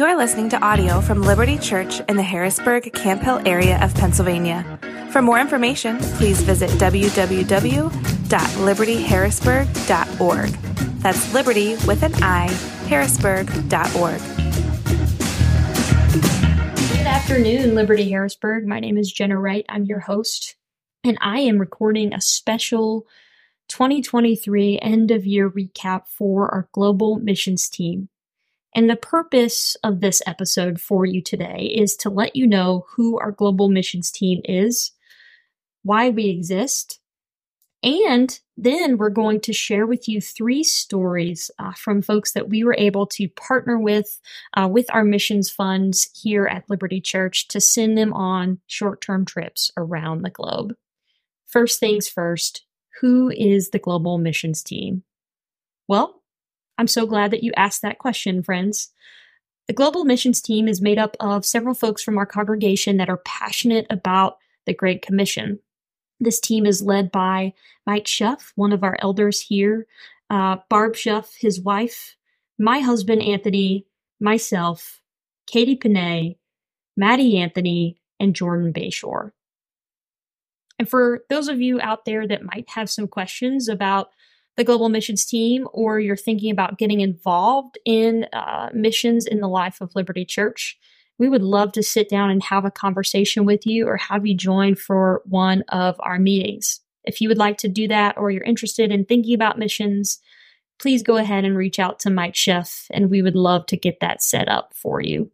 You are listening to audio from Liberti Church in the Harrisburg Camp Hill area of Pennsylvania. For more information, please visit www.libertiharrisburg.org. That's liberty with an I, harrisburg.org. Good afternoon, Liberti Harrisburg. My name is Jenna Wright. I'm your host, and I am recording a special 2023 end of year recap for our global missions team. And the purpose of this episode for you today is to let you know who our global missions team is, why we exist, and then we're going to share with you three stories uh, from folks that we were able to partner with uh, with our missions funds here at Liberti Church to send them on short term trips around the globe. First things first, who is the global missions team? Well, I'm so glad that you asked that question, friends. The Global Missions team is made up of several folks from our congregation that are passionate about the Great Commission. This team is led by Mike Schuff, one of our elders here, uh, Barb Schuff, his wife, my husband Anthony, myself, Katie Panay, Maddie Anthony, and Jordan Bayshore. And for those of you out there that might have some questions about the global missions team or you're thinking about getting involved in uh, missions in the life of Liberti Church, we would love to sit down and have a conversation with you or have you join for one of our meetings. If you would like to do that or you're interested in thinking about missions, please go ahead and reach out to Mike Schuff and we would love to get that set up for you.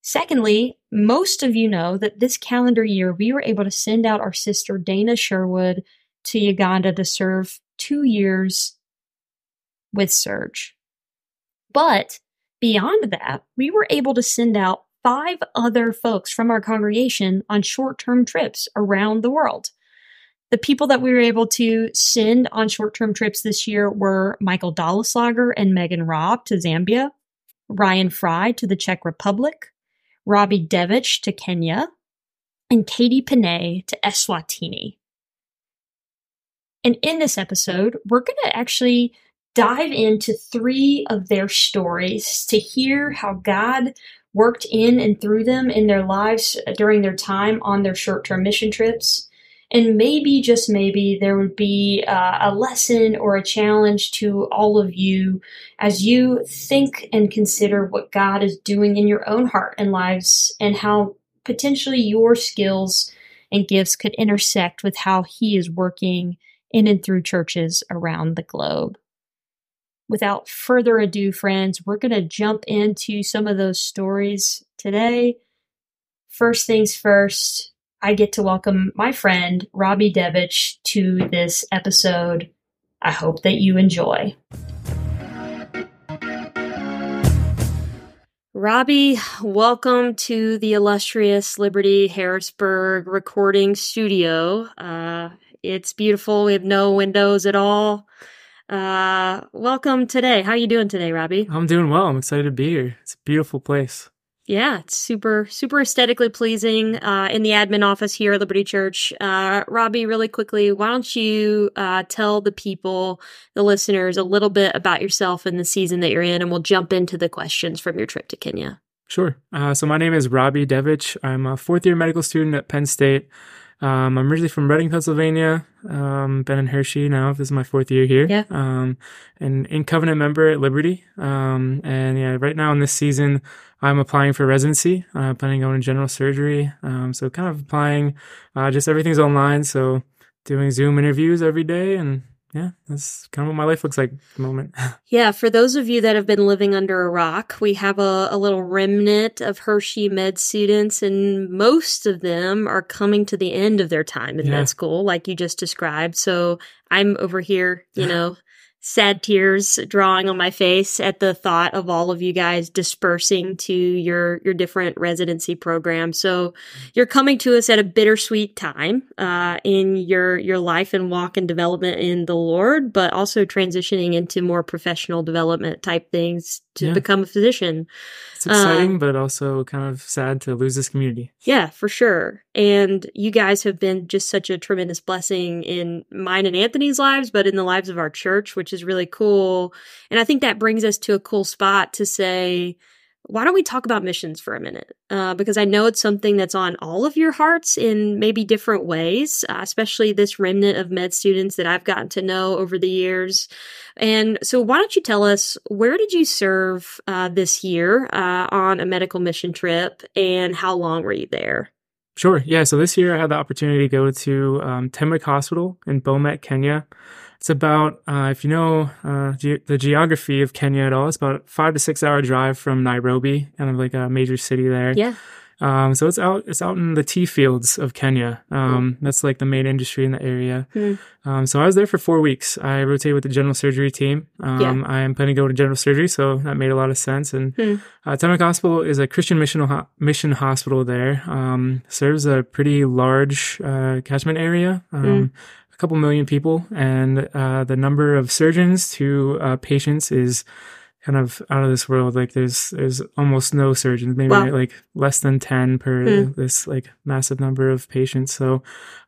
Secondly, most of you know that this calendar year we were able to send out our sister Dana Sherwood to Uganda to serve two years with Serge. But beyond that, we were able to send out five other folks from our congregation on short term trips around the world. The people that we were able to send on short term trips this year were Michael Dolleslager and Megan Robb to Zambia, Ryan Fry to the Czech Republic, Robbie Devich to Kenya, and Katie Panay to Eswatini. And in this episode, we're going to actually dive into three of their stories to hear how God worked in and through them in their lives during their time on their short term mission trips. And maybe, just maybe, there would be uh, a lesson or a challenge to all of you as you think and consider what God is doing in your own heart and lives and how potentially your skills and gifts could intersect with how He is working in and through churches around the globe. Without further ado, friends, we're going to jump into some of those stories today. First things first, I get to welcome my friend Robbie Devich to this episode. I hope that you enjoy. Robbie, welcome to the illustrious Liberti Harrisburg recording studio. Uh, it's beautiful. We have no windows at all. Uh, welcome today. How are you doing today, Robbie? I'm doing well. I'm excited to be here. It's a beautiful place. Yeah, it's super, super aesthetically pleasing uh, in the admin office here at Liberti Church. Uh, Robbie, really quickly, why don't you uh, tell the people, the listeners, a little bit about yourself and the season that you're in, and we'll jump into the questions from your trip to Kenya. Sure. Uh, so my name is Robbie Devich. I'm a fourth year medical student at Penn State. Um, I'm originally from Reading, Pennsylvania. Um, been in Hershey now. This is my fourth year here. Yeah. Um, and in Covenant member at Liberti. Um, and yeah, right now in this season, I'm applying for residency, uh, planning on general surgery. Um, so kind of applying, uh, just everything's online. So doing Zoom interviews every day and yeah, that's kind of what my life looks like at the moment. yeah, for those of you that have been living under a rock, we have a, a, little remnant of Hershey med students, and most of them are coming to the end of their time in yeah. med school, like you just described. So I'm over here, you know, sad tears drawing on my face at the thought of all of you guys dispersing to your your different residency programs. So you're coming to us at a bittersweet time uh, in your your life and walk and development in the Lord, but also transitioning into more professional development type things to yeah. become a physician. It's exciting, um, but also kind of sad to lose this community. Yeah, for sure. And you guys have been just such a tremendous blessing in mine and Anthony's lives, but in the lives of our church, which is really cool. And I think that brings us to a cool spot to say, why don't we talk about missions for a minute? Uh, because I know it's something that's on all of your hearts in maybe different ways, uh, especially this remnant of med students that I've gotten to know over the years. And so, why don't you tell us where did you serve uh, this year uh, on a medical mission trip, and how long were you there? Sure. Yeah. So this year I had the opportunity to go to um, Hospital in Bomet, Kenya. It's about, uh, if you know uh, ge- the geography of Kenya at all, it's about five to six hour drive from Nairobi, kind of like a major city there. Yeah. Um, so it's out, it's out in the tea fields of Kenya. Um, that's like the main industry in the area. Hmm. Um, so I was there for four weeks. I rotated with the general surgery team. Um, Yeah. I am planning to go to general surgery, so that made a lot of sense. And Hmm. uh, Tenwek Hospital is a Christian mission ho- mission hospital. There um, serves a pretty large uh, catchment area. Couple million people, and uh, the number of surgeons to uh, patients is kind of out of this world. Like there's there's almost no surgeons, maybe Wow. like less than ten per Hmm. this like massive number of patients. So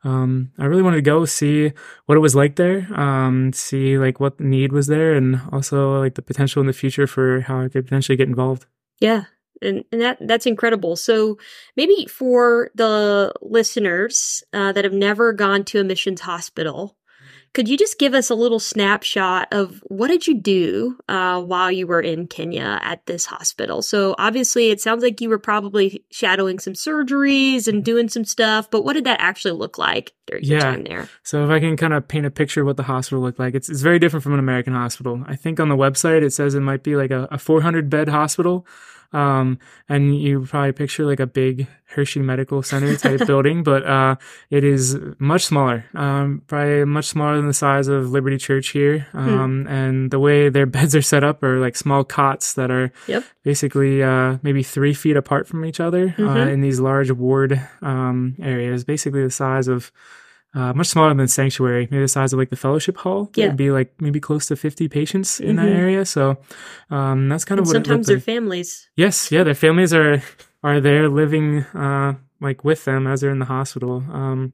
um, I really wanted to go see what it was like there, um, see like what need was there, and also like the potential in the future for how I could potentially get involved. Yeah. And, and that that's incredible. So maybe for the listeners uh, that have never gone to a missions hospital, could you just give us a little snapshot of what did you do uh, while you were in Kenya at this hospital? So obviously, it sounds like you were probably shadowing some surgeries and doing some stuff. But what did that actually look like during your time there? So if I can kind of paint a picture of what the hospital looked like, it's it's very different from an American hospital. I think on the website it says it might be like a, a 400 bed hospital. Um, and you probably picture like a big Hershey Medical Center type building, but uh, it is much smaller. Um, probably much smaller than the size of Liberti Church here. Um, and the way their beds are set up are like small cots that are Yep. basically uh, maybe three feet apart from each other uh, Mhm. in these large ward um, areas, basically the size of uh, much smaller than sanctuary, maybe the size of like the fellowship hall. Yeah. It'd be like maybe close to 50 patients in that Mhm. area. So um, that's kind And of what sometimes their like. families. Yes, yeah, their families are are there living uh, like with them as they're in the hospital. Um,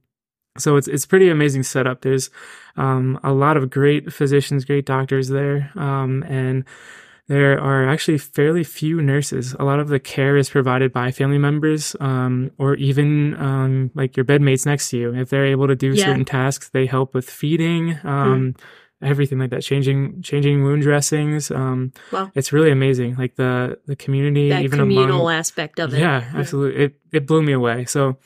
so it's it's pretty amazing setup. There's um, a lot of great physicians, great doctors there, um, and there are actually fairly few nurses. A lot of the care is provided by family members, um, or even um, like your bedmates next to you. If they're able to do Yeah. certain tasks, they help with feeding, um, everything like that, changing changing wound dressings. Um, Wow. it's really amazing. Like the the community, That even communal among aspect of it. yeah, absolutely. It it blew me away. So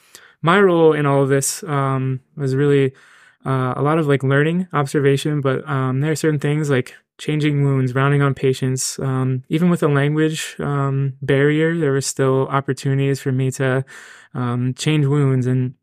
my role in all of this um, was really uh, a lot of like learning, observation, but um, there are certain things like changing wounds, rounding on patients. Um, even with a language um, barrier, there were still opportunities for me to um, change wounds and.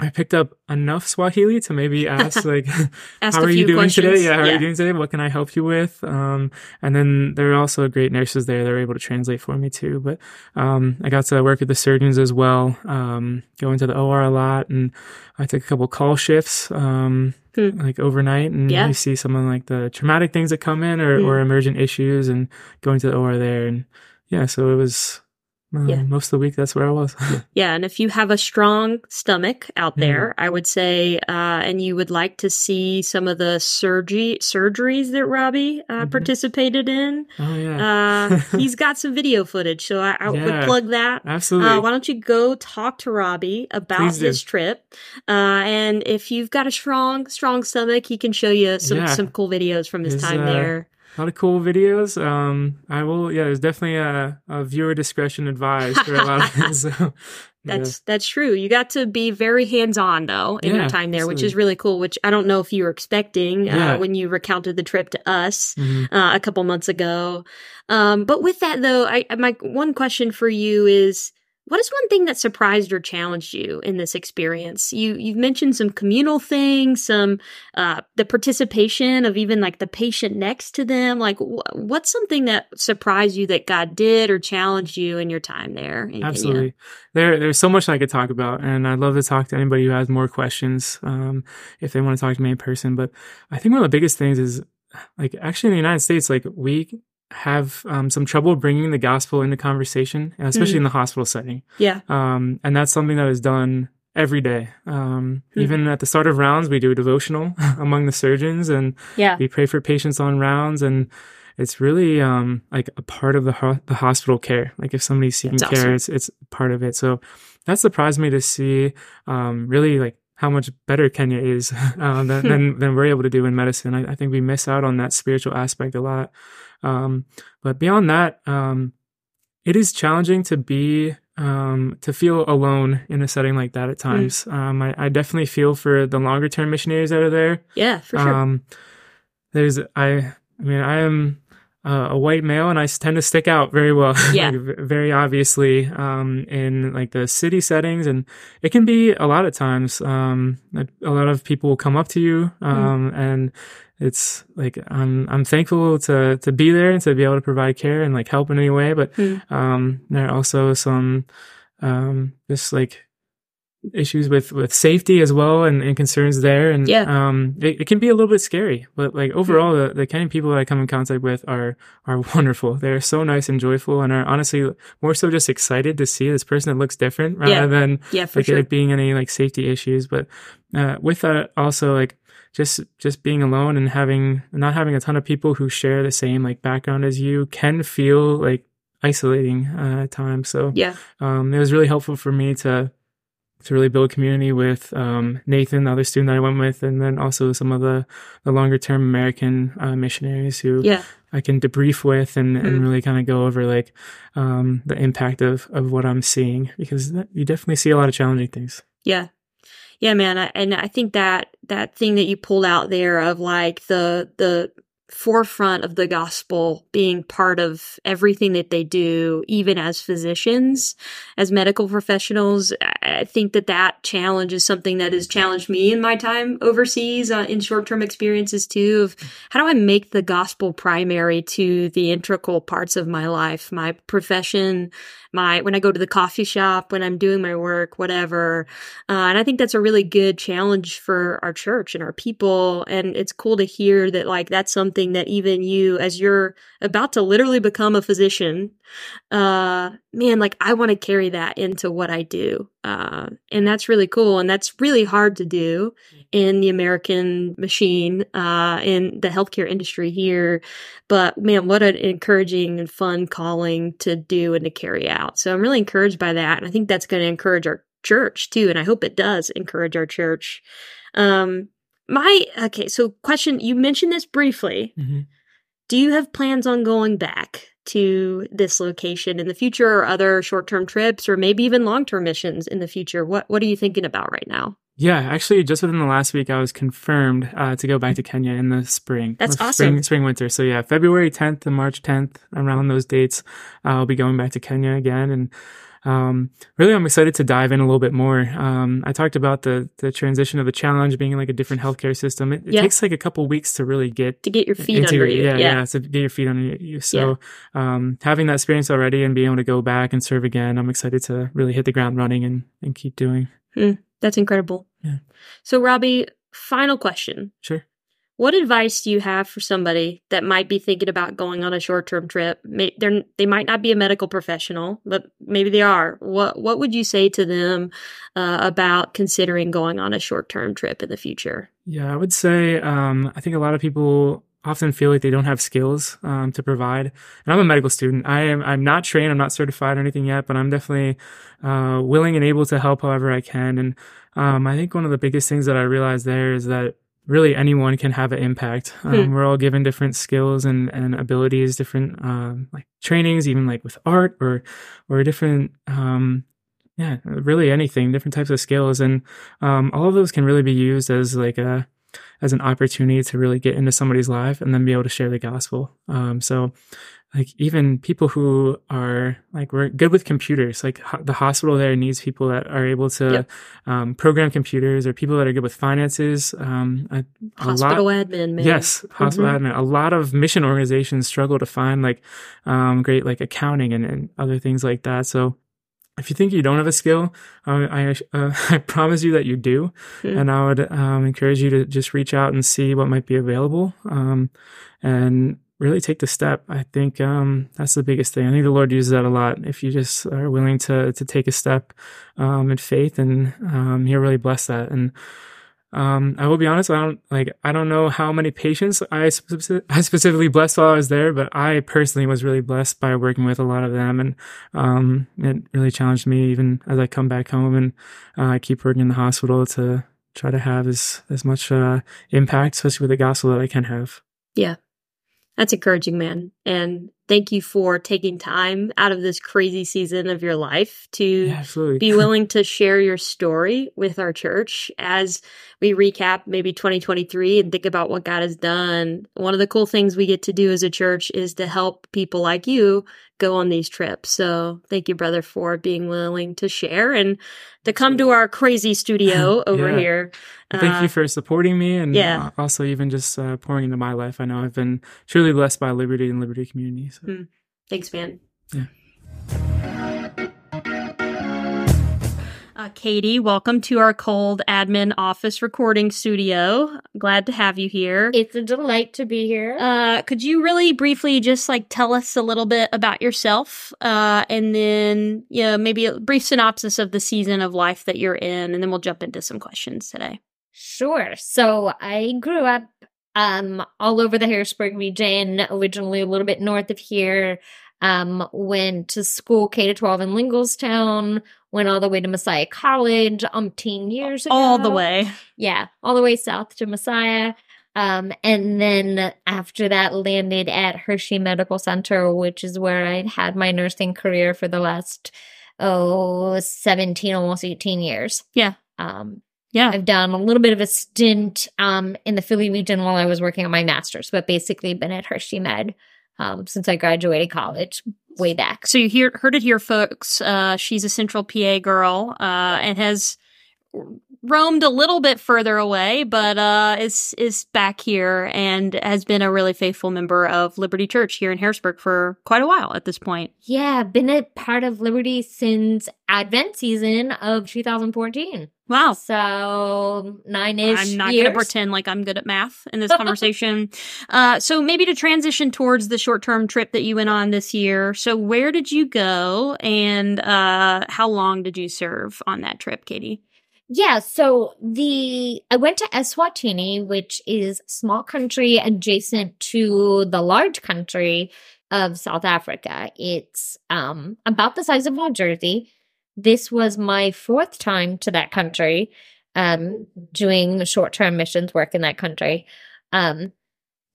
I picked up enough Swahili to maybe ask like, how are you doing questions. today? Yeah, how are you doing today? What can I help you with? Um, and then there are also great nurses there that are able to translate for me too. But um, I got to work with the surgeons as well, um, go into the OR a lot, and I took a couple call shifts. Hmm. like overnight and Yeah. you see some of like the traumatic things that come in or, Hmm. or emergent issues and going to the OR there and yeah so it was uh, Yeah. most of the week that's where I was Yeah, and if you have a strong stomach out Mm-hmm. there, I would say, uh, and you would like to see some of the surgery surgeries that Robbie uh, Mhm. participated in, oh yeah uh, he's got some video footage. So I, I would plug that. absolutely Uh, why don't you go talk to Robbie about Please do. his trip? Uh, and if you've got a strong, strong stomach, he can show you some Yeah. some cool videos from his His, time uh, there. A lot of cool videos. Um, I will, yeah, there's definitely a, a viewer discretion advised for a lot of it. So, yeah. That's that's true. You got to be very hands on though in your time there, which is really cool. Which I don't know if you were expecting Yeah. uh, when you recounted the trip to us Mhm. uh, a couple months ago. Um, but with that though, I my one question for you is. What is one thing that surprised or challenged you in this experience? You you've mentioned some communal things, some uh, the participation of even like the patient next to them. Like, wh- what's something that surprised you that God did or challenged you in your time there? Absolutely. There, there's so much I could talk about, and I'd love to talk to anybody who has more questions, um, if they want to talk to me in person. But I think one of the biggest things is, like, actually in the United States, like, we have um, some trouble bringing the gospel into conversation, especially Mm. in the hospital setting. Yeah. Um, and that's something that is done every day. Um, Hmm. even at the start of rounds, we do a devotional among the surgeons and Yeah. we pray for patients on rounds and it's really um, like a part of the ho- the hospital care. Like if somebody's seeking That's care, awesome. it's it's part of it. So that surprised me to see um, really like how much better Kenya is um, than, than, than we're able to do in medicine. I, I, think we miss out on that spiritual aspect a lot. Um, but beyond that, um, it is challenging to be um, to feel alone in a setting like that at Hmm. times. Mm. I, I, definitely feel for the longer term missionaries that are there. Yeah, for sure. Um, there's I I mean I am uh, a white male and I tend to stick out very well. Yeah. like, very obviously um, in like the city settings, and it can be a lot of times. Um, a lot of people will come up to you, um, mm. and it's like I'm I'm thankful to to be there and to be able to provide care and like help in any way. But mm. um, there are also some um, just like issues with with safety as well and, and concerns there and yeah. um it, it, can be a little bit scary but like overall the, the kind of people that i come in contact with are are wonderful they're so nice and joyful and are honestly more so just excited to see this person that looks different rather yeah. than yeah, for like sure. it being any like safety issues but uh, with that also like just just being alone and having not having a ton of people who share the same like background as you can feel like isolating uh, at times so yeah um it was really helpful for me to to really build community with um, Nathan, the other student that I went with, and then also some of the, the longer term American uh, missionaries who yeah. I can debrief with and, Mm-hmm. and really kind of go over like um, the impact of, of what I'm seeing because that, you definitely see a lot of challenging things. Yeah. Yeah, man. I, and I think that that thing that you pulled out there of like the the forefront of the gospel being part of everything that they do, even as physicians, as medical professionals. I think that that challenge is something that has challenged me in my time overseas uh, in short term experiences too. Of how do I make the gospel primary to the integral parts of my life, my profession, my when I go to the coffee shop, when I'm doing my work, whatever. Uh, and I think that's a really good challenge for our church and our people. And it's cool to hear that like that's something that even you, as you're about to literally become a physician, uh, man, like I want to carry that into what I do. Uh, and that's really cool. And that's really hard to do in the American machine, uh, in the healthcare industry here. But man, what an encouraging and fun calling to do and to carry out. So I'm really encouraged by that. And I think that's going to encourage our church too. And I hope it does encourage our church. Um, my, okay. So question, you mentioned this briefly. Mm-hmm. Do you have plans on going back to this location in the future or other short-term trips or maybe even long-term missions in the future? What what are you thinking about right now? Yeah, actually, just within the last week, I was confirmed uh, to go back to Kenya in the spring. That's spring, awesome. Spring, winter. So yeah, February 10th and March 10th, around those dates, uh, I'll be going back to Kenya again. And um, really, I'm excited to dive in a little bit more. Um, I talked about the the transition of the challenge being like a different healthcare system. It, it Yeah. takes like a couple weeks to really get To get your feet under integrate- you. Yeah, Yeah. yeah, to get your feet under you. So, um, having that experience already and being able to go back and serve again, I'm excited to really hit the ground running and, and keep doing. That's incredible. Yeah. So Robbie, final question. Sure. What advice do you have for somebody that might be thinking about going on a short-term trip? May, they're, they might not be a medical professional, but maybe they are. What What would you say to them uh, about considering going on a short-term trip in the future? Yeah, I would say um, I think a lot of people often feel like they don't have skills um, to provide. And I'm a medical student. I am I'm not trained. I'm not certified or anything yet, but I'm definitely uh, willing and able to help however I can. And um, I think one of the biggest things that I realized there is that really anyone can have an impact. Um, Hmm. We're all given different skills and, and abilities, different um, like trainings, even like with art or or different um, yeah, really anything, different types of skills, and um, all of those can really be used as like a as an opportunity to really get into somebody's life and then be able to share the gospel. Um, so, like even people who are like we're good with computers, like ho- the hospital there needs people that are able to Yep. um, program computers, or people that are good with finances. Um, a, a Hospital lot, admin, man. Yes, hospital Mhm. admin. A lot of mission organizations struggle to find like um, great like accounting and, and other things like that. So if you think you don't have a skill, uh, I uh, I promise you that you do, Hmm. and I would um, encourage you to just reach out and see what might be available, um, and really take the step. I think um, that's the biggest thing. I think the Lord uses that a lot. If you just are willing to to take a step um, in faith, and um, He'll really bless that. And Um, I will be honest. I don't like. I don't know how many patients I, speci- I specifically blessed while I was there, but I personally was really blessed by working with a lot of them, and um, it really challenged me even as I come back home and uh, I keep working in the hospital to try to have as as much uh, impact, especially with the gospel, that I can have. Yeah, that's encouraging, man. And thank you for taking time out of this crazy season of your life to Yeah, be willing to share your story with our church as we recap maybe 2023 and think about what God has done. One of the cool things we get to do as a church is to help people like you go on these trips. So thank you, brother, for being willing to share and to come to our crazy studio over Yeah. here. Thank Uh, you for supporting me and yeah. uh, also even just uh, pouring into my life. I know I've been truly blessed by Liberti and Liberti community. So. Mm. Thanks, man. Yeah. Uh, Katie, welcome to our cold admin office recording studio. Glad to have you here. It's a delight to be here. Uh, could you really briefly just like tell us a little bit about yourself, uh, and then you know maybe a brief synopsis of the season of life that you're in, and then we'll jump into some questions today. Sure. So I grew up um all over the Harrisburg region, originally a little bit north of here. Um, went to school K to twelve in Linglestown, went all the way to Messiah College umpteen years ago. All the way. Yeah, all the way south to Messiah. Um, and then after that landed at Hershey Medical Center, which is where I'd had my nursing career for the last oh 17, almost 18 years. Yeah. Um, Yeah. I've done a little bit of a stint um, in the Philly region while I was working on my master's, but basically been at Hershey Med um, since I graduated college way back. So you hear, heard it here, folks. Uh, she's a Central PA girl, uh, and has roamed a little bit further away, but uh, is is back here and has been a really faithful member of Liberti Church here in Harrisburg for quite a while at this point. Yeah, been a part of Liberti since Advent season of 2014. Wow. So nine ish. I'm not going to pretend like I'm good at math in this conversation. uh, so maybe to transition towards the short term trip that you went on this year. So where did you go, and uh, how long did you serve on that trip, Katie? Yeah, so the I went to Eswatini, which is small country adjacent to the large country of South Africa. It's um about the size of New Jersey. This was my fourth time to that country, um, doing short-term missions work in that country. Um,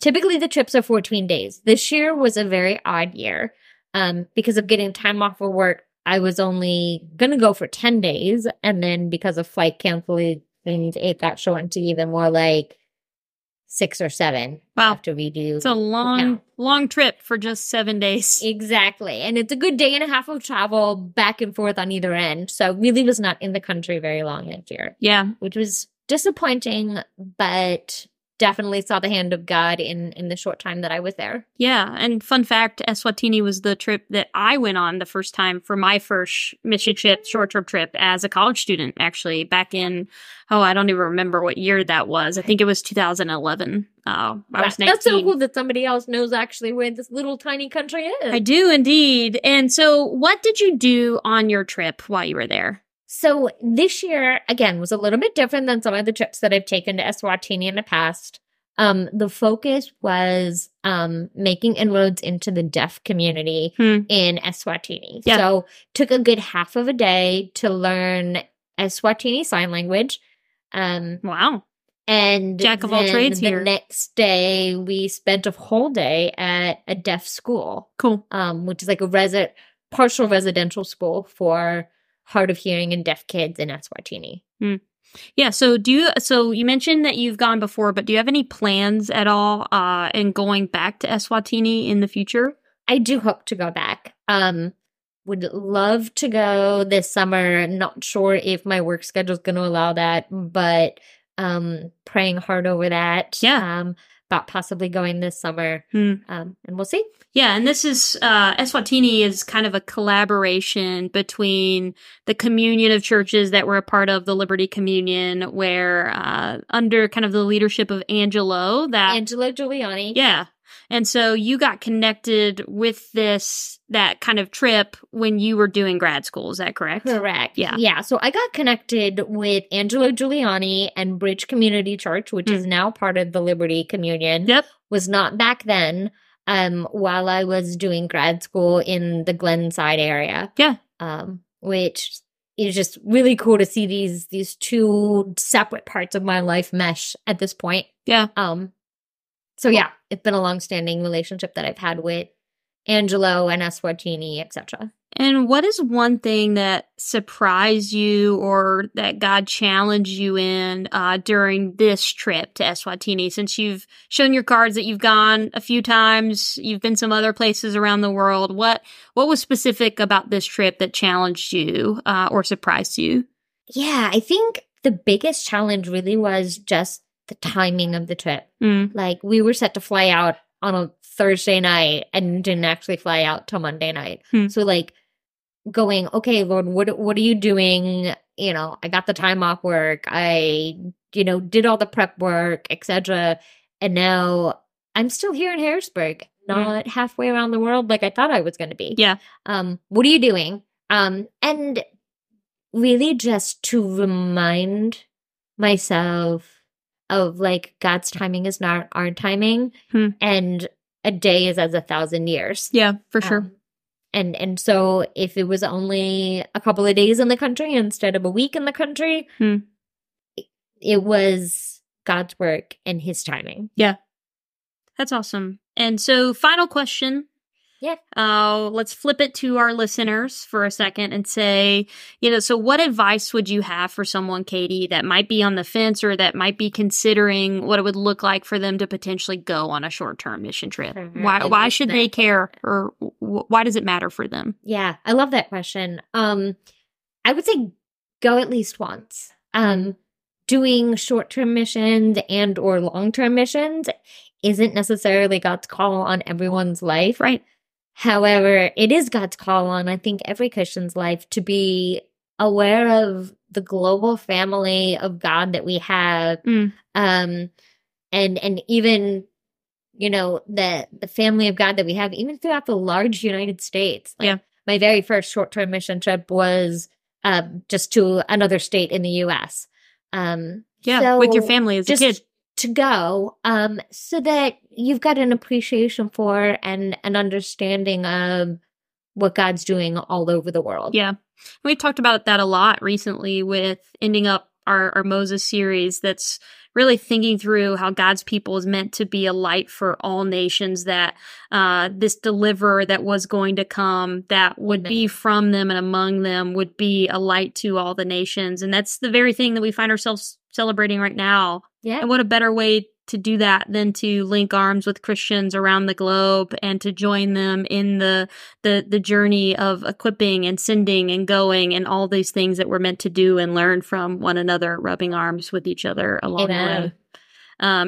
typically the trips are 14 days. This year was a very odd year, um, because of getting time off of work I was only gonna go for 10 days. And then because of flight cancellations, it got shortened to even more like six or seven Wow. after we do. It's a long, long trip for just seven days. Exactly. And it's a good day and a half of travel back and forth on either end. So really was not in the country very long next year, Yeah. which was disappointing, but definitely saw the hand of God in in the short time that I was there. Yeah, and fun fact, Eswatini was the trip that I went on the first time for my first mission trip, short term trip as a college student, actually, back in, oh, I don't even remember what year that was. I think it was 2011. Uh, I was 19. That's so cool that somebody else knows actually where this little tiny country is. I do indeed. And so, what did you do on your trip while you were there? So this year, again, was a little bit different than some of the trips that I've taken to Eswatini in the past. Um, the focus was um, making inroads into the deaf community Hmm. in Eswatini. Yeah. So took a good half of a day to learn Eswatini sign language. Um, Wow. and Jack of all trades the here. next day, we spent a whole day at a deaf school Cool. um, which is like a resi- partial residential school for hard of hearing and deaf kids in Eswatini. Yeah. So, do you, so you mentioned that you've gone before, but do you have any plans at all uh, in going back to Eswatini in the future? I do hope to go back. Um, would love to go this summer. Not sure if my work schedule is going to allow that, but um, praying hard over that. Yeah. Um, about possibly going this summer. Hmm. Um, and we'll see. Yeah, and this is uh Eswatini is kind of a collaboration between the communion of churches that were a part of the Liberti Communion, where uh under kind of the leadership of Angelo, that Angela Giuliani. yeah, And so you got connected with this, that kind of trip when you were doing grad school. Is that correct? Correct. Yeah. Yeah. So I got connected with Angelo Giuliani and Bridge Community Church, which Hmm. is now part of the Liberti Communion. Yep. Was not back then. Um, while I was doing grad school in the Glenside area. Yeah. Um, which is just really cool to see these these two separate parts of my life mesh at this point. Yeah. Um, so yeah, it's been a long-standing relationship that I've had with Angelo and Eswatini, etc. And what is one thing that surprised you or that God challenged you in uh, during this trip to Eswatini? Since you've shown your cards that you've gone a few times, you've been some other places around the world. What what was specific about this trip that challenged you uh, or surprised you? Yeah, I think the biggest challenge really was just the timing of the trip. Mm, Like we were set to fly out on a Thursday night and didn't actually fly out till Monday night. Hmm. So like going, okay, Lord, what what are you doing? You know, I got the time off work. I, you know, did all the prep work, etc. And now I'm still here in Harrisburg, not halfway around the world like I thought I was going to be. yeah. Um, what are you doing? Um, and really just to remind myself of like God's timing is not our timing, Hmm. and a day is as a thousand years. Yeah, for sure. Um, and and so if it was only a couple of days in the country instead of a week in the country, Hmm. it, it was God's work and His timing. Yeah. That's awesome. And so, final question. Yeah. Uh, let's flip it to our listeners for a second and say, you know, so what advice would you have for someone, Katie, that might be on the fence or that might be considering what it would look like for them to potentially go on a short-term mission trip? Mhm. Why? Why should that. they care, or w- why does it matter for them? Yeah, I love that question. Um, I would say go at least once. Um, doing short-term missions and or long-term missions isn't necessarily God's call on everyone's life. Right. However, it is God's call on I think every Christian's life to be aware of the global family of God that we have. Mm. Um, and and even you know the the family of God that we have even throughout the large United States. Like, Yeah. My very first short term mission trip was um, just to another state in the U.S. Um, Yeah, with your so family as just a kid. To go, um, so that you've got an appreciation for and an understanding of what God's doing all over the world. Yeah. We've talked about that a lot recently with ending up our, our Moses series that's really thinking through how God's people is meant to be a light for all nations, that uh, this deliverer that was going to come, that would be from them and among them, would be a light to all the nations. And that's the very thing that we find ourselves celebrating right now. Yeah. And what a better way to do that than to link arms with Christians around the globe and to join them in the the the journey of equipping and sending and going and all these things that we're meant to do and learn from one another, rubbing arms with each other along the way. Um,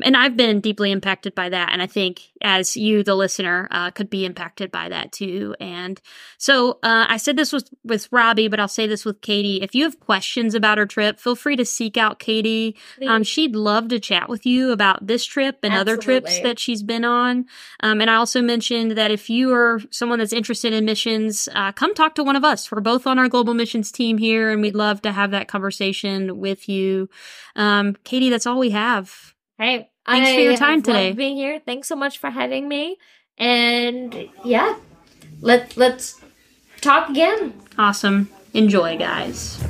and I've been deeply impacted by that, and I think as you, the listener, uh, could be impacted by that too. And so uh, I said this with with Robbie, but I'll say this with Katie. If you have questions about her trip, feel free to seek out Katie. Um, she'd love to chat with you about this trip and other trips that she's been on. Um, and I also mentioned that if you are someone that's interested in missions, uh, come talk to one of us. We're both on our global missions team here, and we'd love to have that conversation with you. Um, Katie, that's all we have. Hey, Thanks I for your time today. Being here, thanks so much for having me. And yeah, let let's talk again. Awesome. Enjoy, guys.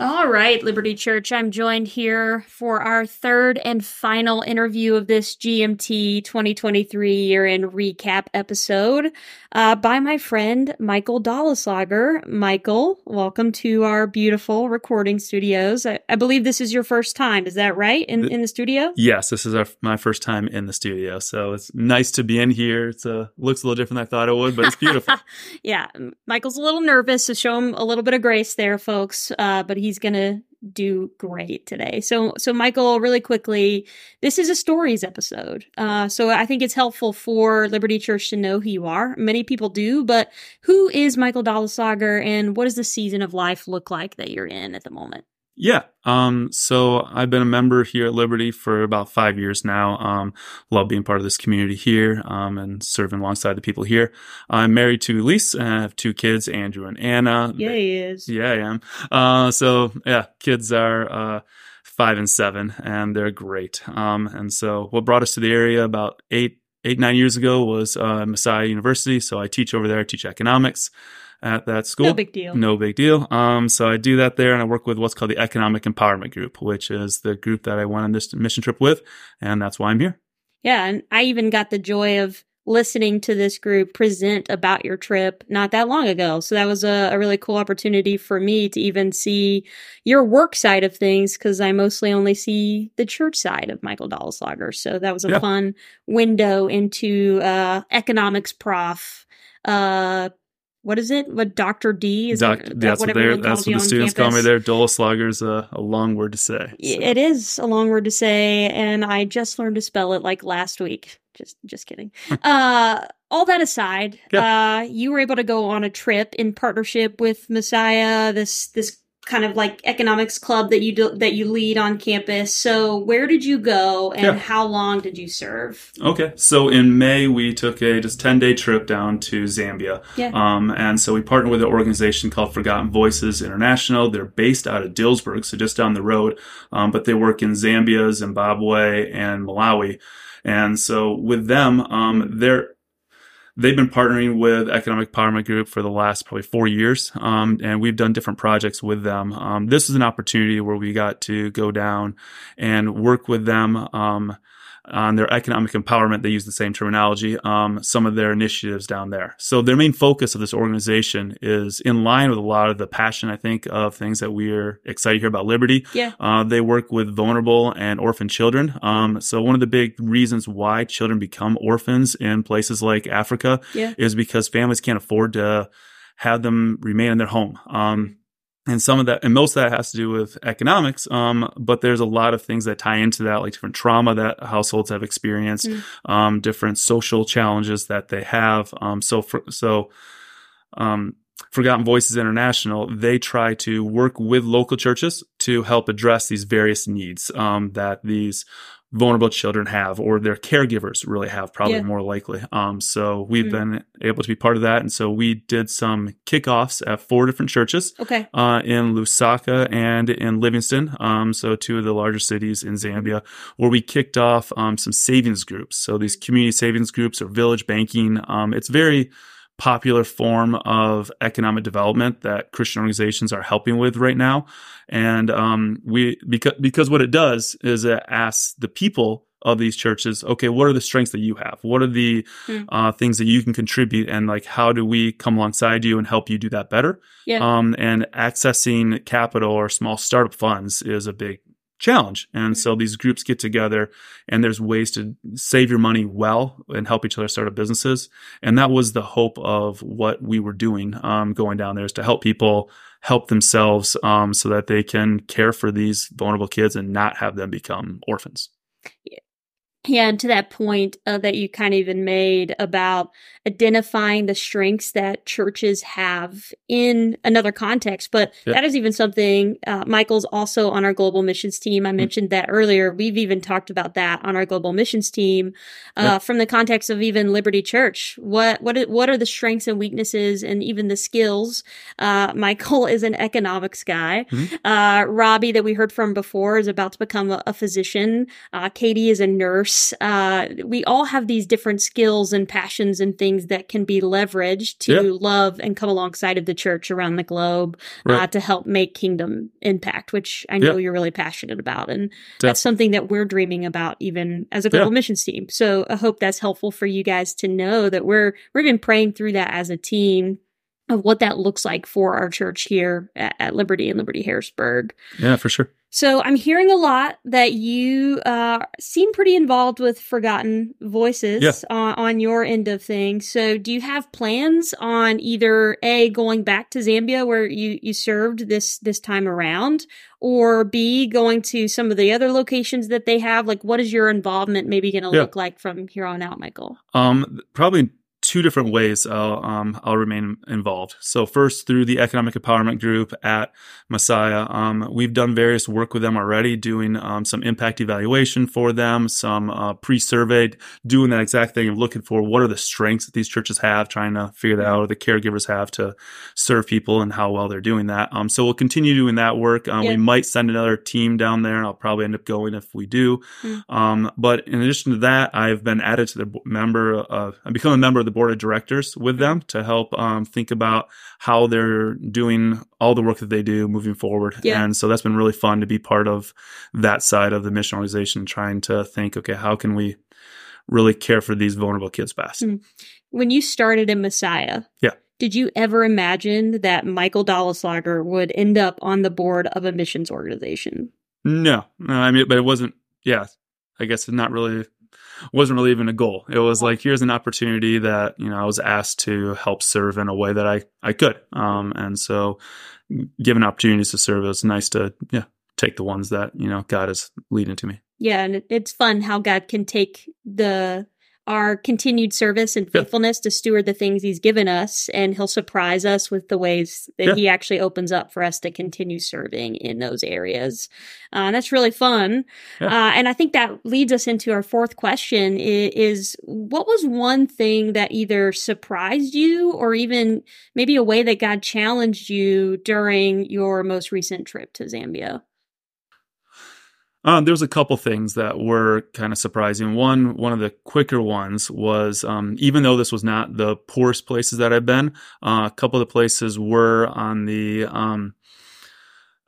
All right, Liberti Church. I'm joined here for our third and final interview of this GMT 2023 year in recap episode uh, by my friend Michael Dollislager. Michael, welcome to our beautiful recording studios. I, I believe this is your first time. Is that right? In, in the studio? Yes, this is our, my first time in the studio, so it's nice to be in here. It's uh, looks a little different than I thought it would, but it's beautiful. yeah, Michael's a little nervous, so show him a little bit of grace there, folks. Uh, but he's gonna do great today. So, so Michael, really quickly, this is a stories episode. Uh, so I think it's helpful for Liberti Church to know who you are. Many people do, but who is Michael Dollisager, and what does the season of life look like that you're in at the moment? Yeah. Um, so I've been a member here at Liberti for about five years now. Um, love being part of this community here, um, and serving alongside the people here. I'm married to Elise and I have two kids, Andrew and Anna. Yeah, he is. Yeah, I am. Uh, so yeah, kids are, uh, five and seven and they're great. Um, and so what brought us to the area about eight, eight, nine years ago was, uh, Messiah University. So I teach over there, I teach economics at that school. No big deal. No big deal. Um, so I do that there and I work with what's called the Economic Empowerment Group, which is the group that I went on this mission trip with. And that's why I'm here. Yeah, and I even got the joy of listening to this group present about your trip not that long ago. So that was a, a really cool opportunity for me to even see your work side of things because I mostly only see the church side of Michael Dolleslager. So that was a Yeah. fun window into uh, economics prof. Uh, what is it? What Dr. D is Doc, it, that's what, what they're, everyone that's what the students call me campus? there. Dole Slugger's a, a long word to say. So- It is a long word to say, and I just learned to spell it like last week. Just, just kidding. uh, all that aside, uh, you were able to go on a trip in partnership with Messiah, this this kind of like economics club that you do, that you lead on campus. So, where did you go, and Yeah. how long did you serve? Okay, so in May we took a just ten day trip down to Zambia, Yeah. um, and so we partnered with an organization called Forgotten Voices International. They're based out of Dillsburg, so just down the road, um, but they work in Zambia, Zimbabwe, and Malawi. And so with them, um, they're they've been partnering with Economic Empowerment Group for the last probably four years, um, and we've done different projects with them. Um, this is an opportunity where we got to go down and work with them um, on their economic empowerment. They use the same terminology. Um, some of their initiatives down there. So their main focus of this organization is in line with a lot of the passion, I think, of things that we're excited here about Liberti. Yeah. Uh, they work with vulnerable and orphan children. Um, so one of the big reasons why children become orphans in places like Africa Yeah. is because families can't afford to have them remain in their home. Um, and some of that, and most of that has to do with economics. Um, but there's a lot of things that tie into that, like different trauma that households have experienced, Mm. um, different social challenges that they have. Um, so, for, so, um, Forgotten Voices International, they try to work with local churches to help address these various needs um, that these vulnerable children have or their caregivers really have probably Yeah. more likely. Um, so we've Mm. been able to be part of that. And so we did some kickoffs at four different churches Okay. uh, in Lusaka and in Livingstone. Um, so two of the larger cities in Zambia, where we kicked off um, some savings groups. So these community savings groups or village banking. Um, it's very popular form of economic development that Christian organizations are helping with right now. And um, we because because what it does is it asks the people of these churches, okay, what are the strengths that you have? What are the Hmm. uh, things that you can contribute? And like, how do we come alongside you and help you do that better? Yeah. Um, and accessing capital or small startup funds is a big challenge. And so these groups get together and there's ways to save your money well and help each other start up businesses. And that was the hope of what we were doing, um, going down there is to help people help themselves, um, so that they can care for these vulnerable kids and not have them become orphans. Yeah, and to that point uh, that you kind of even made about identifying the strengths that churches have in another context, but Yeah. that is even something uh, Michael's also on our global missions team. I mentioned that earlier. We've even talked about that on our global missions team uh, Yeah. from the context of even Liberti Church. What what are- what are the strengths and weaknesses and even the skills? Uh, Michael is an economics guy. Mhm. Uh, Robbie, that we heard from before, is about to become a, a physician. Uh, Katie is a nurse. Uh, we all have these different skills and passions and things that can be leveraged to Yeah. love and come alongside of the church around the globe uh, to help make kingdom impact, which I know Yeah. you're really passionate about. And Def- that's something that we're dreaming about even as a Yeah. global missions team. So I hope that's helpful for you guys to know that we're, we're even praying through that as a team of what that looks like for our church here at, at Liberti and Liberti Harrisburg. Yeah, for sure. So I'm hearing a lot that you uh, seem pretty involved with Forgotten Voices Yeah. on, on your end of things. So do you have plans on either a going back to Zambia where you you served this this time around, or b going to some of the other locations that they have? Like, what is your involvement maybe going to Yeah. look like from here on out, Michael? Um, probably two different ways I'll, um, I'll remain involved. So first through the economic empowerment group at Messiah, um, we've done various work with them already, doing um, some impact evaluation for them, some uh, pre-surveyed, doing that exact thing of looking for what are the strengths that these churches have, trying to figure that out, or the caregivers have to serve people and how well they're doing that. Um, so we'll continue doing that work. Um, Yeah. We might send another team down there. And I'll probably end up going if we do. Mm. Um, but in addition to that, I've been added to the member of, I've become a member of the board of directors with them to help um, think about how they're doing all the work that they do moving forward. Yeah. And so that's been really fun to be part of that side of the mission organization, trying to think, okay, how can we really care for these vulnerable kids best? Mm. When you started in Messiah, Yeah. did you ever imagine that Michael Dollislager would end up on the board of a missions organization? No, no, I mean, but it wasn't. Yeah, I guess it's not really wasn't really even a goal. It was like here's an opportunity that you know I was asked to help serve in a way that I I could. Um, and so given opportunities to serve, it was nice to yeah take the ones that you know God is leading to me. Yeah, and it's fun how God can take the our continued service and Yeah. faithfulness to steward the things He's given us, and He'll surprise us with the ways that Yeah. He actually opens up for us to continue serving in those areas. Uh, and that's really fun. Yeah. Uh, and I think that leads us into our fourth question: i- is what was one thing that either surprised you, or even maybe a way that God challenged you during your most recent trip to Zambia? Um, there was a couple things that were kind of surprising. One, one of the quicker ones was, um, even though this was not the poorest places that I've been, uh, a couple of the places were on the, um,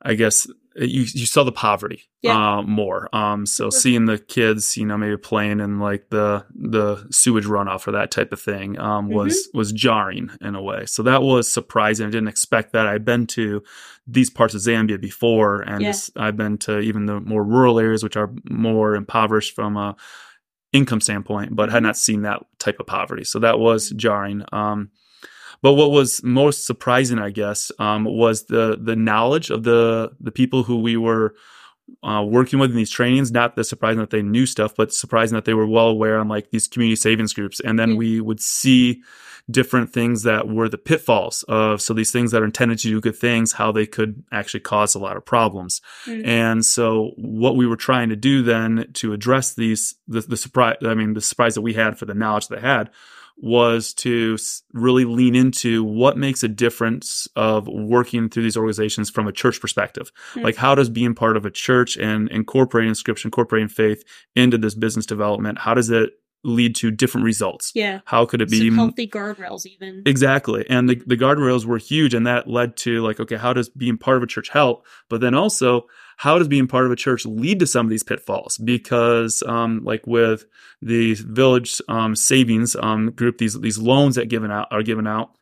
I guess you you saw the poverty Yeah. uh, more. Um, so seeing the kids, you know, maybe playing in like the the sewage runoff or that type of thing um, was was jarring in a way. So that was surprising. I didn't expect that. I'd been to these parts of Zambia before, and Yeah. this, I've been to even the more rural areas, which are more impoverished from a income standpoint, but Mm-hmm. had not seen that type of poverty. So that was jarring. Um, but what was most surprising, I guess, um, was the the knowledge of the the people who we were uh, working with in these trainings. Not the surprising that they knew stuff, but surprising that they were well aware on like these community savings groups. And then Mm. we would see different things that were the pitfalls of so these things that are intended to do good things, how they could actually cause a lot of problems. Mm. And so what we were trying to do then to address these the, the surprise I mean the surprise that we had for the knowledge they had was to really lean into what makes a difference of working through these organizations from a church perspective. Mm. Like how does being part of a church and incorporating scripture, incorporating faith into this business development, how does it lead to different results? Yeah. How could it be Some healthy guardrails, even. Exactly. And the, the guardrails were huge. And that led to like, okay, how does being part of a church help? But then also, how does being part of a church lead to some of these pitfalls? Because, um, like with the village, um, savings, um, group, these, these loans that given out are given out.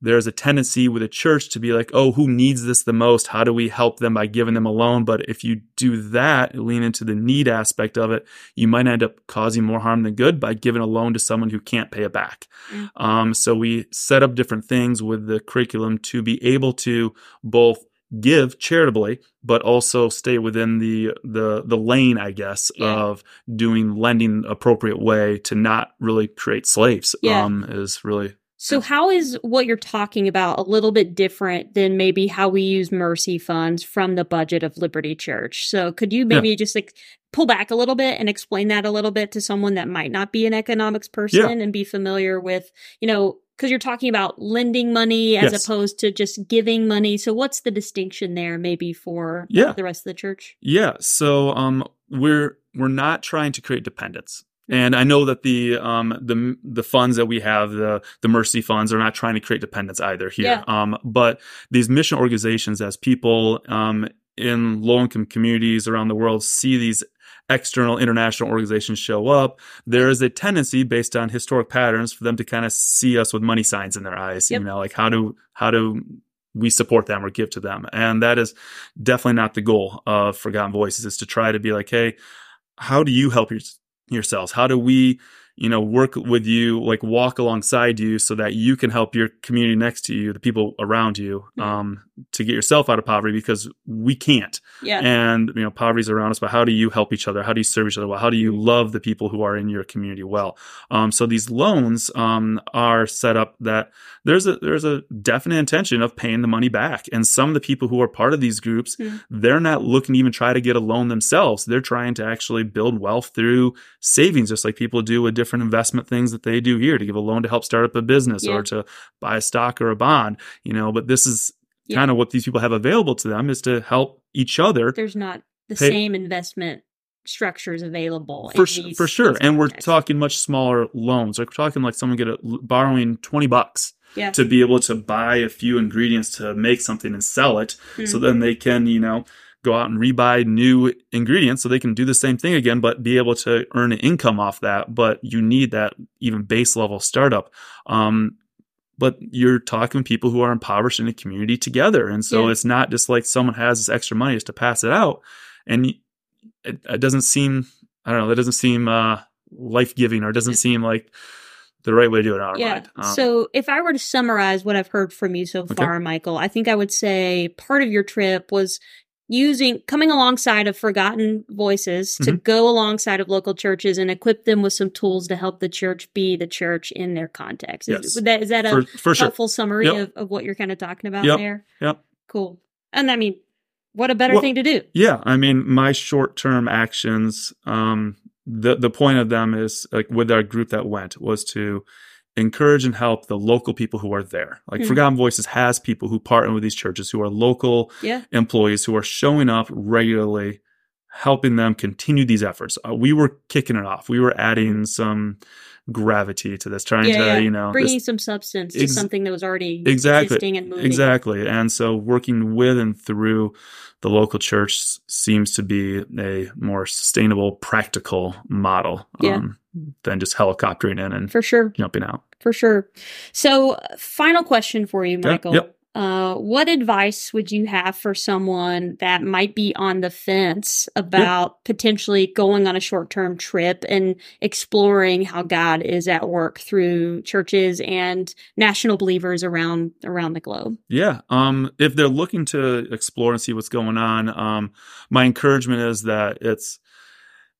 There's a tendency with a church to be like, oh, who needs this the most? How do we help them by giving them a loan? But if you do that, lean into the need aspect of it, you might end up causing more harm than good by giving a loan to someone who can't pay it back. Mm. Um, so we set up different things with the curriculum to be able to both give charitably, but also stay within the the the lane, I guess, Yeah. of doing lending appropriate way to not really create slaves. Yeah. Um, is really So, how is what you're talking about a little bit different than maybe how we use mercy funds from the budget of Liberti Church? So, could you maybe just like pull back a little bit and explain that a little bit to someone that might not be an economics person and be familiar with, you know, because you're talking about lending money as Yes. opposed to just giving money. So, what's the distinction there, maybe for Yeah. the rest of the church? Yeah, so um, we're we're not trying to create dependence, and I know that the um the the funds that we have the the mercy funds are not trying to create dependence either here. Um, but these mission organizations, as people um in low income communities around the world see these external international organizations show up, there is a tendency based on historic patterns for them to kind of see us with money signs in their eyes. Yep. You know, like how do how do we support them or give to them? And that is definitely not the goal of Forgotten Voices is to try to be like, hey, how do you help your, yourselves? How do we you know, work with you, like walk alongside you so that you can help your community next to you, the people around you, um, to get yourself out of poverty because we can't. Yeah. And, you know, poverty's around us, but how do you help each other? How do you serve each other well? How do you Mm-hmm. love the people who are in your community well? Um, so these loans, um, are set up that there's a, there's a definite intention of paying the money back. And some of the people who are part of these groups, Mm. they're not looking to even try to get a loan themselves. They're trying to actually build wealth through savings, just like people do with different investment things that they do here to give a loan to help start up a business Yeah. or to buy a stock or a bond, you know, but this is Yeah. kind of what these people have available to them is to help each other There's not the Pay- same investment structures available. for these- for sure. And we're talking much smaller loans. Like we're talking like someone get a borrowing 20 bucks Yeah. to be able to buy a few ingredients to make something and sell it. So Mhm. then they can, you know, go out and rebuy new ingredients so they can do the same thing again, but be able to earn an income off that. But you need that even base level startup. Um, but you're talking people who are impoverished in a community together. And so Yeah. it's not just like someone has this extra money just to pass it out. And it, it doesn't seem, I don't know, that doesn't seem, uh, life giving or it doesn't seem like the right way to do it our Yeah. Um, so if I were to summarize what I've heard from you so Okay. far, Michael, I think I would say part of your trip was using coming alongside of forgotten voices to Mhm. go alongside of local churches and equip them with some tools to help the church be the church in their context. Is, Yes. would that, is that a for, for sure. helpful summary Yep. of, of what you're kind of talking about Yep. there? Yep. Cool. And I mean, what a better Well- thing to do. Yeah, I mean, my short-term actions, um, the the point of them is like with our group that went was to encourage and help the local people who are there. Like Hmm. Forgotten Voices has people who partner with these churches who are local Yeah. employees who are showing up regularly, helping them continue these efforts. Uh, we were kicking it off. We were adding some gravity to this, trying Yeah, to yeah. you know Bringing this- some substance to Ex- something that was already Exactly. existing and moving. Exactly. And so working with and through the local church seems to be a more sustainable, practical model Yeah. um, than just helicoptering in and For sure. jumping out. For sure. So, uh, final question for you, Michael. Yep. Uh, what advice would you have for someone that might be on the fence about potentially going on a short term trip and exploring how God is at work through churches and national believers around around the globe? Yeah. Um, if they're looking to explore and see what's going on, um, my encouragement is that it's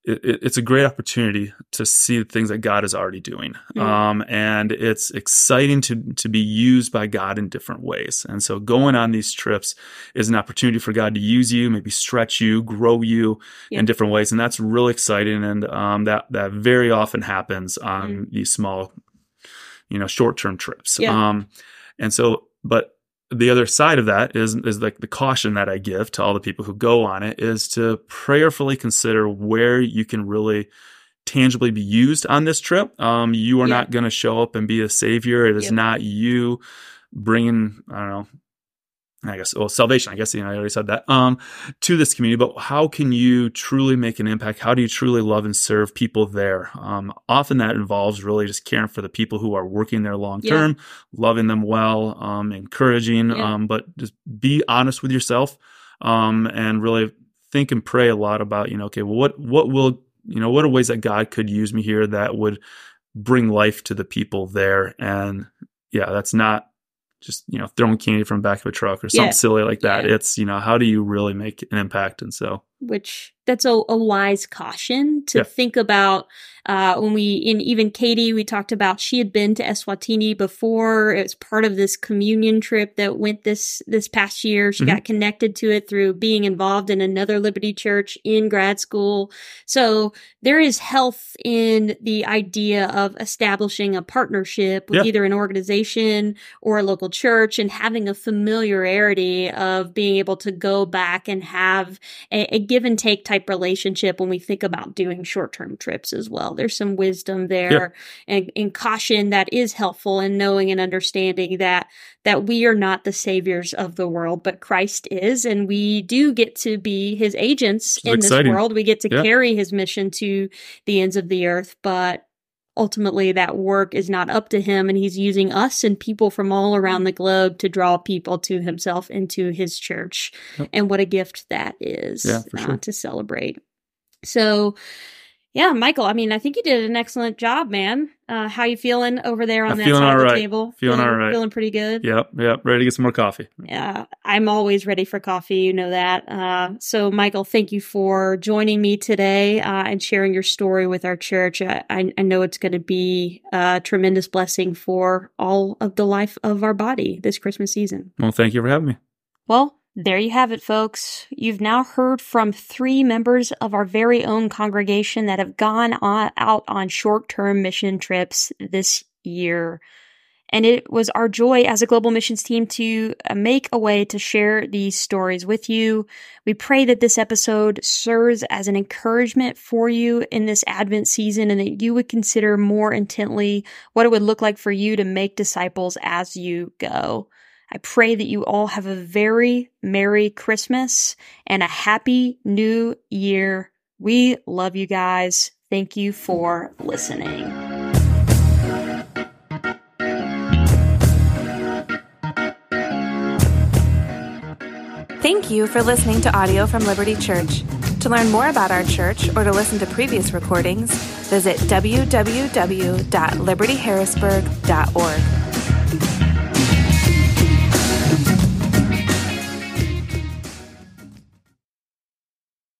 it, it- it's a great opportunity to see the things that God is already doing, Mhm. um, and it's exciting to to be used by God in different ways. And so, going on these trips is an opportunity for God to use you, maybe stretch you, grow you Yeah. in different ways, and that's really exciting. And um, that that very often happens on Mm. these small, you know, short term trips. Yeah. Um, and so, but the other side of that is is like the caution that I give to all the people who go on it is to prayerfully consider where you can really tangibly be used on this trip. Um, you are Yeah. not going to show up and be a savior. It is Yep. not you bringing I don't know. I guess well salvation. I guess you know I already said that um, to this community. But how can you truly make an impact? How do you truly love and serve people there? Um, often that involves really just caring for the people who are working there long Yeah. term, loving them well, um, encouraging. Yeah. Um, but just be honest with yourself um, and really think and pray a lot about you know okay, well, what what will you know what are ways that God could use me here that would bring life to the people there and yeah, that's not just you know throwing candy from the back of a truck or something Yeah. silly like that. Yeah. It's you know how do you really make an impact? And so which that's a, a wise caution to Yeah. think about uh, when we in even katie we talked about she had been to eswatini before it was part of this communion trip that went this this past year she Mhm. got connected to it through being involved in another liberti church in grad school so there is health in the idea of establishing a partnership with Yeah. either an organization or a local church and having a familiarity of being able to go back and have a, a give and take type relationship when we think about doing short term trips as well. There's some wisdom there and, and caution that is helpful in knowing and understanding that that we are not the saviors of the world, but Christ is, and we do get to be his agents It's in exciting. this world. We get to Yeah. carry his mission to the ends of the earth, but ultimately that work is not up to him and he's using us and people from all around the globe to draw people to himself and to his church Yep. and what a gift that is Yeah, uh, sure. to celebrate so Yeah, Michael. I mean, I think you did an excellent job, man. Uh, how you feeling over there on I'm that feeling side all of the table? Feeling all right. Feeling pretty good. Yep, yep. Ready to get some more coffee. Yeah, I'm always ready for coffee. You know that. Uh, so, Michael, thank you for joining me today uh, and sharing your story with our church. I, I, I know it's going to be a tremendous blessing for all of the life of our body this Christmas season. Well, thank you for having me. Well, there you have it, folks. You've now heard from three members of our very own congregation that have gone on, out on short term mission trips this year. And it was our joy as a global missions team to uh, make a way to share these stories with you. We pray that this episode serves as an encouragement for you in this Advent season and that you would consider more intently what it would look like for you to make disciples as you go. I pray that you all have a very Merry Christmas and a Happy New Year. We love you guys. Thank you for listening. Thank you for listening to audio from Liberti Church. To learn more about our church or to listen to previous recordings, visit www.libertiharrisburg.org.